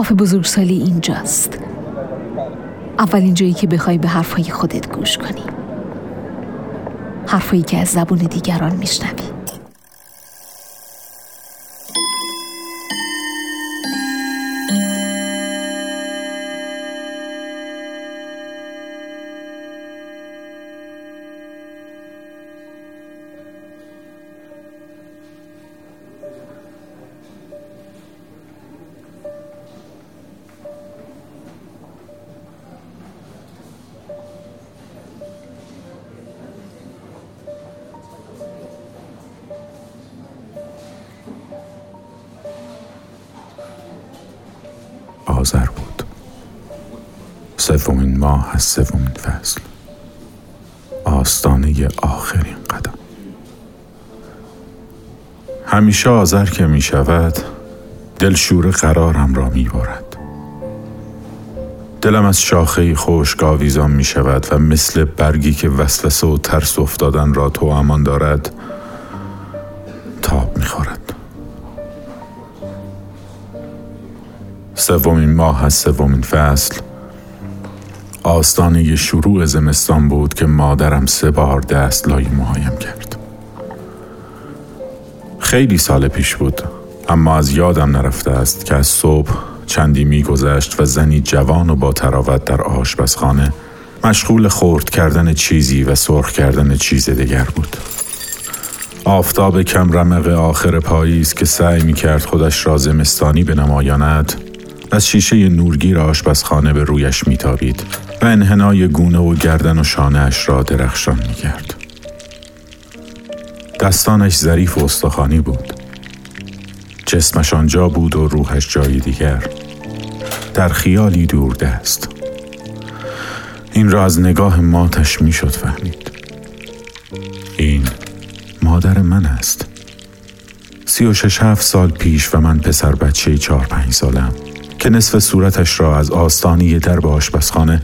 کافه بزرگسالی اینجاست. اولین جایی که بخوای به حرفهای خودت گوش کنی. حرفایی که از زبون دیگران میشنوی. آذر بود سومین ماه از سومین فصل آستانه آخرین قدم همیشه آذر که می شود دلشور قرارم را می بارد. دلم از شاخه خشک آویزان می شود و مثل برگی که وسوسه و ترس افتادن را تو امان دارد تاب می خورد. سومین ماه از سومین فصل. آستانه شروع زمستان بود که مادرم سه بار دست لای موهایم کرد. خیلی سال پیش بود اما از یادم نرفته است که از صبح چندی میگذشت و زنی جوان و با تراوت در آشپزخانه مشغول خورد کردن چیزی و سرخ کردن چیز دیگر بود. آفتاب کم رمق آخر پاییز که سعی می کرد خودش را زمستانی بنمایاند از شیشه نورگیر آشپزخانه به رویش میتابید و انحنای گونه و گردن و شانهاش را درخشان می‌کرد. دستانش ظریف و استخوانی بود. جسمش آنجا بود و روحش جای دیگر. در خیالی دور دست این را از نگاه ماتش می‌شد فهمید. این مادر من است. سی و شش هفت سال پیش و من پسر بچه چهار پنج سالم. که نصف صورتش را از آستانی در آشپزخانه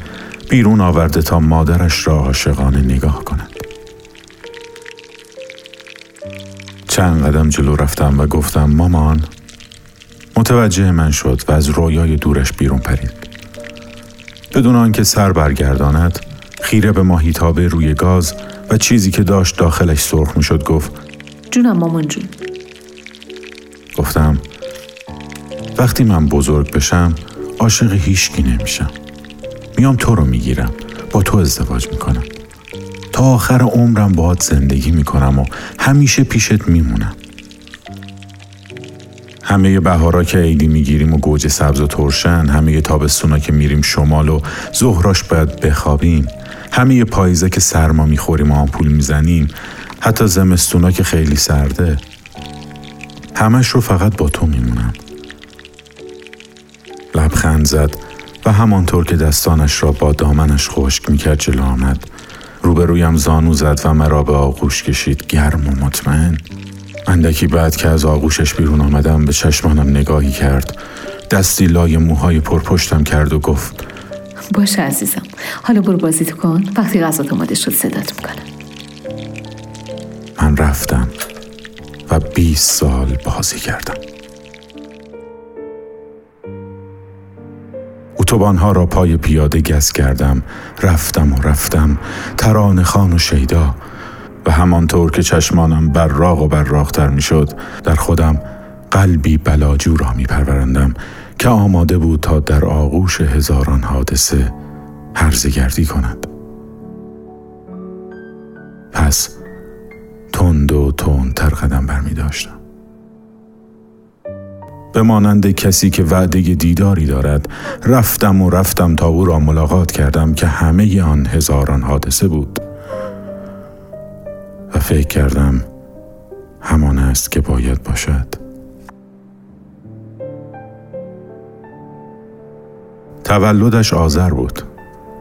بیرون آورده تا مادرش را عاشقانه نگاه کند. چند قدم جلو رفتم و گفتم مامان متوجه من شد و از رویای دورش بیرون پرید. بدون آنکه سر برگرداند خیره به ماهیتابه روی گاز و چیزی که داشت داخلش سرخ می‌شد گفت جونم مامان جون. گفتم وقتی من بزرگ بشم عاشق هیچکی نمیشم. میام تو رو می‌گیرم با تو ازدواج می‌کنم. تا آخر عمرم باهات زندگی می‌کنم و همیشه پیشت میمونم. همه بهارا که عیدی می‌گیریم و گوجه سبز و ترشن همه تابستونا که میریم شمال و ظهراش باید بخوابیم همه پاییزه که سرما می‌خوریم و آمپول می‌زنیم حتی زمستونا که خیلی سرده همش رو فقط با تو میمونم. لبخند زد و همانطور که دستانش را با دامنش خشک می‌کرد جلو آمد. روبرویم زانو زد و مرا به آغوش کشید. گرم و مطمئن. اندکی بعد که از آغوشش بیرون آمدم به چشمانم نگاهی کرد. دستی لای موهای پرپشتم کرد و گفت باشه عزیزم. حالا برو بازی تو کن. وقتی غذا آماده شد صدات می‌کنم. من رفتم و 20 سال بازی کردم. اتوبانها را پای پیاده گس کردم. رفتم و رفتم. تران خان و شیدا. و همانطور که چشمانم براق و براقتر می‌شد در خودم قلبی بلاجو را می پرورندم که آماده بود تا در آغوش هزاران حادثه هرزگردی کند. پس تند و تند تر قدم برمی داشتم به مانند کسی که وعده دیداری دارد رفتم و رفتم تا او را ملاقات کردم که همه آن هزاران حادثه بود. و فکر کردم همان است که باید باشد. تولدش آذر بود.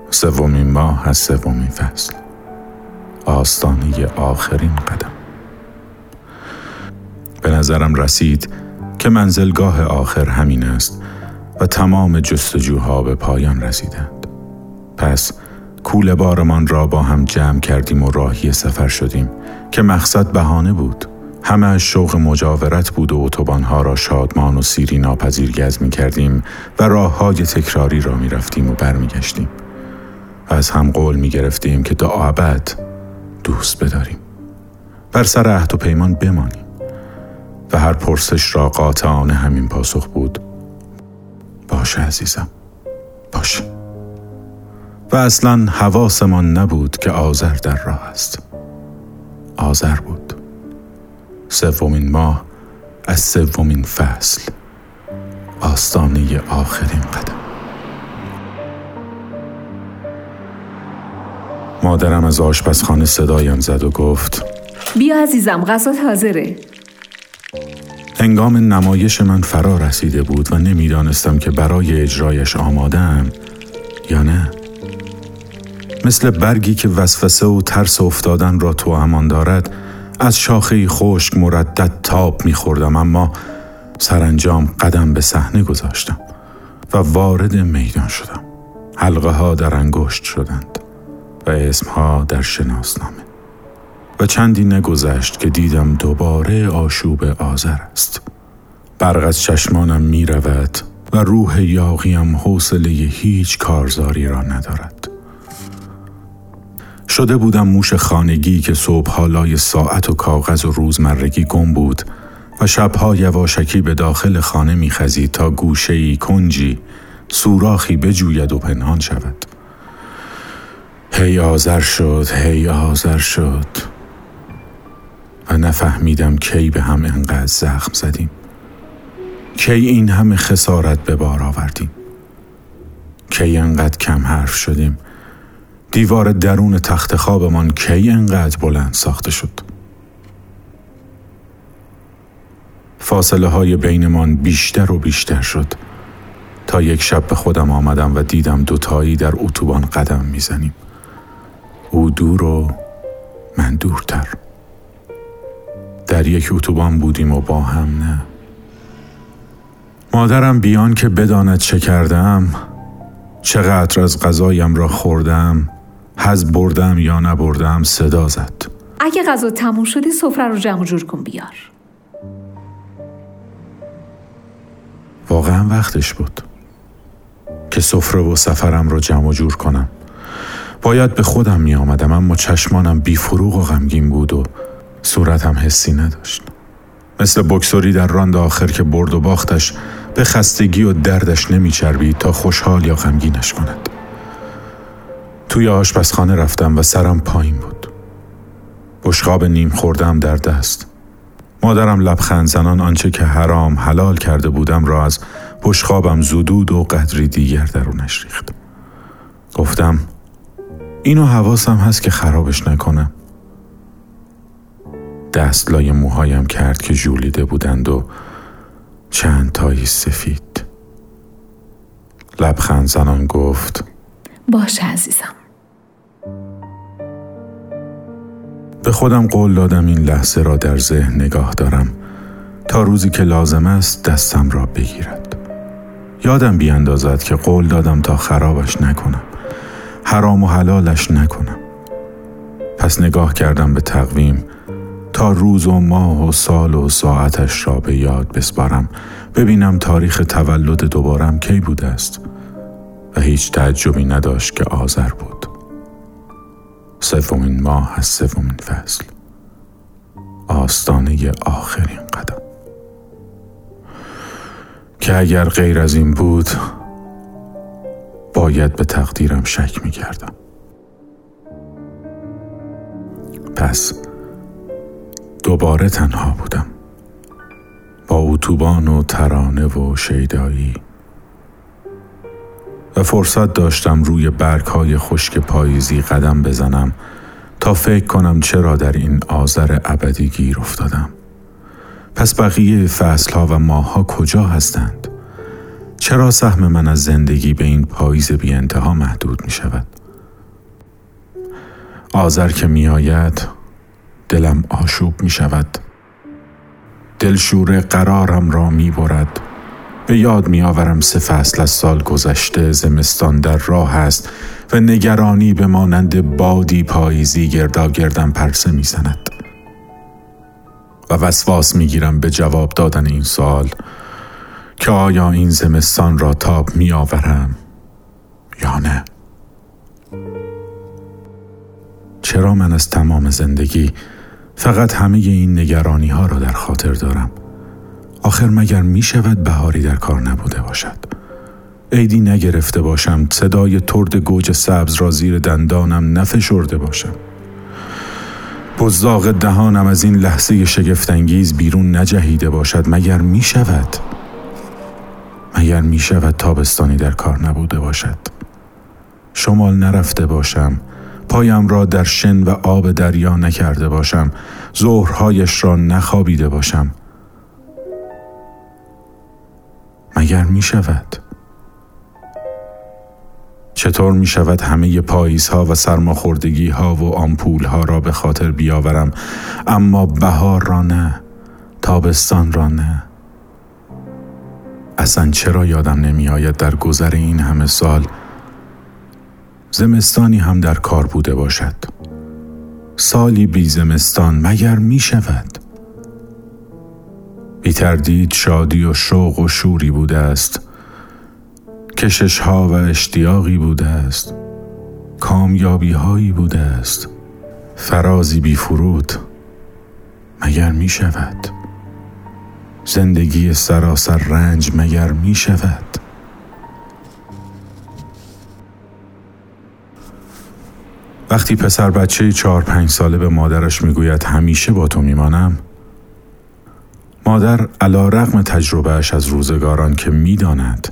سومین ماه از سومین فصل. آستانه آخرین قدم. به نظرم رسید که منزلگاه آخر همین است و تمام جستجوها به پایان رسیدند. پس کوله بارمان را با هم جمع کردیم و راهی سفر شدیم که مقصد بهانه بود همه شوق مجاورت بود و اتوبانها را شادمان و سیری ناپذیر گز می کردیم و راه های تکراری را می رفتیم و برمیگشتیم. از هم قول می گرفتیم که تا ابد دوست بداریم. بر سر عهد و پیمان بمانیم. و هر پرسش را قاطعانه همین پاسخ بود. باشه عزیزم. باشه. و اصلا حواسمان نبود که آذر در راه است. آذر بود. سومین ماه از سومین فصل آستانه آخرین قدم مادرم از آشپزخانه صدایم زد و گفت بیا عزیزم غذا حاضره هنگام نمایش من فرا رسیده بود و نمی‌دانستم که برای اجرایش آمادم یا نه. مثل برگی که وسوسه و ترس افتادن را تو امان دارد از شاخه خشک مردد تاب میخوردم اما سرانجام قدم به صحنه گذاشتم و وارد میدان شدم. حلقه ها در انگشت شدند و اسمها در شناسنامه. و چندی نگذشت که دیدم دوباره آشوب آذر است. برق از چشمانم می رود و روح یاقیم حوصله هیچ کارزاری را ندارد. شده بودم موش خانگی که صبح حالای ساعت و کاغذ و روزمرگی گم بود و شبها یواشکی به داخل خانه میخزید تا گوشهی کنجی سوراخی بجوید و پنهان شود. هی آذر شد هی آذر شد. و نفهمیدم کی به هم انقدر زخم زدیم. کی این همه خسارت به بار آوردیم. کی انقدر کم حرف شدیم. دیوار درون تخت خوابمان کی انقدر بلند ساخته شد. فاصله های بینمان بیشتر و بیشتر شد. تا یک شب به خودم آمدم و دیدم دوتایی در اتوبان قدم می‌زنیم. او دور و من دورتر. در یک اتوبان بودیم و با هم نه. مادرم بیان که بداند چه کردم چقدر از غذایم را خوردم حز بردم یا نبردم صدا زد. اگه غذا تموم شدی سفره رو جمع جور کن بیار. واقعا وقتش بود که سفره و سفرم رو جمع جور کنم. باید به خودم می آمدم اما چشمانم بی فروغ و غمگین بود و صورتم حسی نداشت مثل بکسوری در راند آخر که برد و باختش به خستگی و دردش نمیچربید تا خوشحال یا غمگینش کند توی آشپزخانه رفتم و سرم پایین بود. بشقاب نیم خوردم در دست. مادرم لبخند زنان آنچه که حرام حلال کرده بودم را از بشقابم زدود و قدری دیگر درونش ریخت. گفتم اینو حواسم هست که خرابش نکنم. دست لای موهایم کرد که جولیده بودند و چند تایی سفید. لبخند زنان گفت باشه عزیزم. به خودم قول دادم این لحظه را در ذهن نگاه دارم تا روزی که لازم است دستم را بگیرد. یادم بیاندازد که قول دادم تا خرابش نکنم حرام و حلالش نکنم. پس نگاه کردم به تقویم تا روز و ماه و سال و ساعتش را به یاد بسپارم. ببینم تاریخ تولد دوبارم کی بوده است. و هیچ تعجبی نداشت که آذر بود. سومین ماه از سومین فصل. آستانه آخرین قدم. که اگر غیر از این بود باید به تقدیرم شک می کردم. پس دوباره تنها بودم با اتوبان و ترانه و شیدایی و فرصت داشتم روی برگ های خشک پاییزی قدم بزنم تا فکر کنم چرا در این آذر ابدی گیر افتادم پس بقیه فصل ها و ماه ها کجا هستند؟ چرا سهم من از زندگی به این پاییز بی انتها محدود می شود؟ آذر که می آید دلم آشوب می شود دلشور قرارم را می برد به یاد می آورم سه فصل از سال گذشته زمستان در راه است و نگرانی به مانند بادی پاییزی گردا گردم پرسه می زند. و وسواس می‌گیرم به جواب دادن این سوال که آیا این زمستان را تاب می آورم یا نه. چرا من از تمام زندگی فقط همه این نگرانی ها را در خاطر دارم؟ آخر مگر می شود بهاری در کار نبوده باشد؟ عیدی نگرفته باشم صدای ترد گوج سبز را زیر دندانم نفشرده باشم. بزاق دهانم از این لحظه شگفتانگیز بیرون نجهیده باشد. مگر می شود مگر می شود تابستانی در کار نبوده باشد؟ شمال نرفته باشم. پایم را در شن و آب دریا نکرده باشم. ظهرهایش را نخوابیده باشم. مگر می شود؟ چطور می شود همه پاییزها و سرماخوردگی ها و آمپول ها را به خاطر بیاورم؟ اما بهار را نه تابستان را نه. اصلا چرا یادم نمی آید در گذر این همه سال زمستانی هم در کار بوده باشد. سالی بی زمستان مگر می شود؟ بی تردید شادی و شوق و شوری بوده است. کشش ها و اشتیاقی بوده است. کامیابی هایی بوده است. فرازی بی فرود مگر می شود؟ زندگی سراسر رنج مگر می شود؟ وقتی پسر بچه چهار پنج ساله به مادرش می‌گوید همیشه با تو میمانم؟ مادر علا رقم تجربهش از روزگاران که می‌داند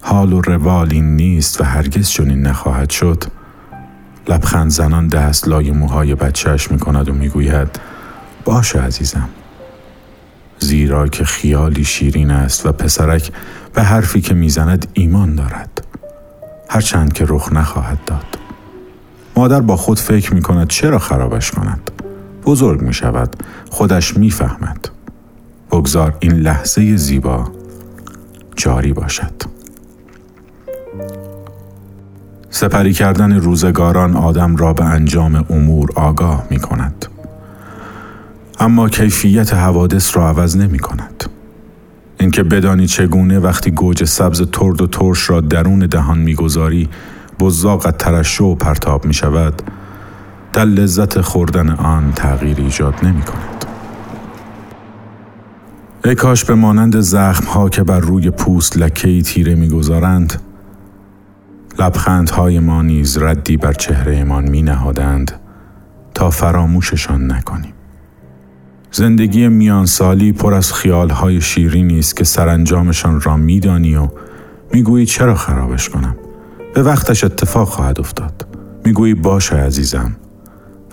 حال و روال این نیست و هرگز چنین نخواهد شد. لبخند زنان دست لای موهای بچهش می کند و می‌گوید باشه عزیزم. زیرا که خیالی شیرین است و پسرک به حرفی که می‌زند ایمان دارد هرچند که رخ نخواهد داد. مادر با خود فکر می کند چرا خرابش کند بزرگ می شود خودش می فهمد بگذار این لحظه زیبا جاری باشد سپری کردن روزگاران آدم را به انجام امور آگاه می کند. اما کیفیت حوادث را عوض نمی کند. اینکه بدانی چگونه وقتی گوج سبز ترد و ترش را درون دهان می‌گذاری بزاقت ترشو و پرتاب می شود در لذت خوردن آن تغییر ایجاد نمی کند. ای کاش به مانند زخم ها که بر روی پوست لکه تیره می‌گذارند لبخندهای ما نیز ردی بر چهرهمان می نهادند تا فراموششان نکنیم. زندگی میانسالی پر از خیالهای شیرینی است که سرانجامشان را میدانی و می‌گویی چرا خرابش کنم به وقتش اتفاق خواهد افتاد. می‌گویی باشه عزیزم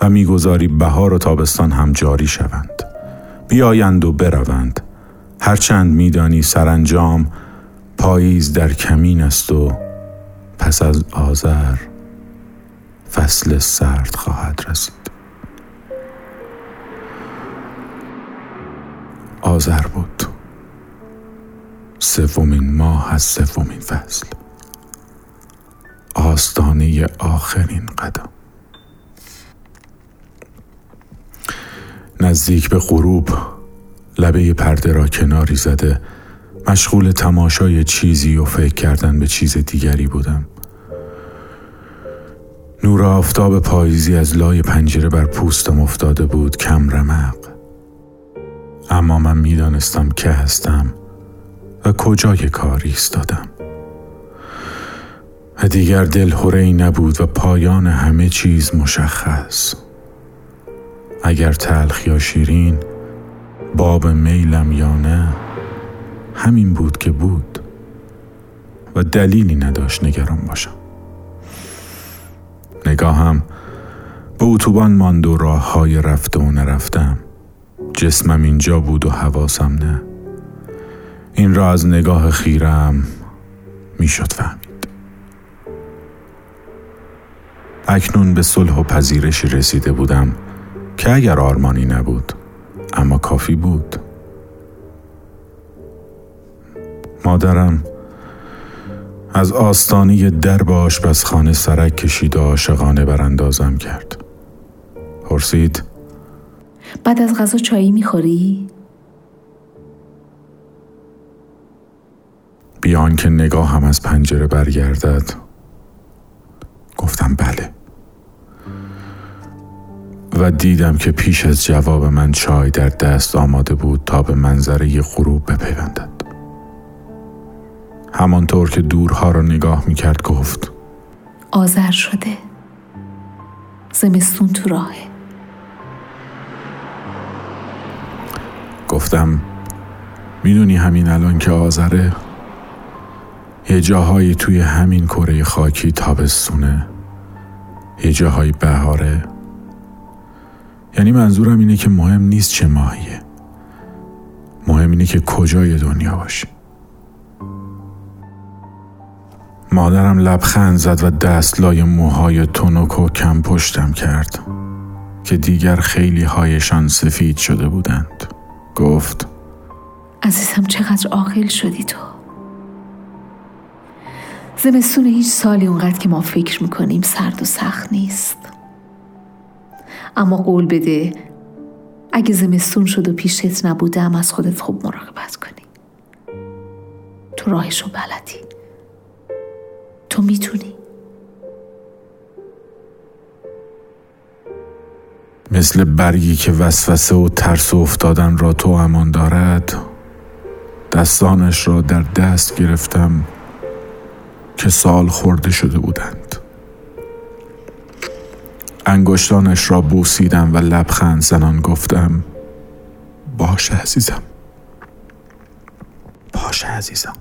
و می‌گذاری بهار و تابستان هم جاری شوند. بیایند و بروند. هرچند میدانی سرانجام پاییز در کمین است و پس از آذر فصل سرد خواهد رسید. آذر بود. سومین ماه از سومین فصل. آستانه آخرین قدم. نزدیک به غروب لبه پرده را کناری زده مشغول تماشای چیزی و فکر کردن به چیز دیگری بودم. نور آفتاب پاییزی از لای پنجره بر پوستم افتاده بود کم رمق. اما من می‌دانستم که هستم و کجای کار ایستادم. دیگر دل ای نبود و پایان همه چیز مشخص. اگر تلخ یا شیرین باب میلم یا نه همین بود که بود. و دلیلی نداشت نگران باشم. نگاهم به اتوبان ماند و راه های رفته و نرفتم. جسمم اینجا بود و حواسم نه. این را از نگاه خیرم می‌شد فهمید. اکنون به صلح و پذیرشی رسیده بودم که اگر آرمانی نبود اما کافی بود. مادرم از آستانی درب آشپزخانه سرک کشید و عاشقانه براندازم کرد. پرسید بعد از غذا چایی می‌خوری؟ بیان که نگاه هم از پنجره برگردد. گفتم بله. و دیدم که پیش از جواب من چای در دست آماده بود تا به منظره غروب بپیوندد. همانطور که دورها را نگاه می کرد گفت آذر شده. زمستون تو راهه. گفتم می‌دونی همین الان که آذره؟ یه جاهایی توی همین کره خاکی تابستونه یه جاهایی بهاره. یعنی منظورم اینه که مهم نیست چه ماهیه. مهم اینه که کجای دنیا باشی مادرم لبخند زد و دست لای موهای تونک و کم پشتم کرد که دیگر خیلی هایشان سفید شده بودند. گفت عزیزم چقدر عاقل شدی تو. زمستون هیچ سالی اونقدر که ما فکر می‌کنیم سرد و سخت نیست. اما قول بده. اگه زمستون شد و پیشت نبودم از خودت خوب مراقبت کنی. تو راهشو بلدی. تو می‌تونی. مثل برگی که وسوسه و ترس و افتادن را تو امان دارد دستانش را در دست گرفتم که سال خورده شده بودند. انگشتانش را بوسیدم و لبخند زنان گفتم باشه عزیزم. باشه عزیزم.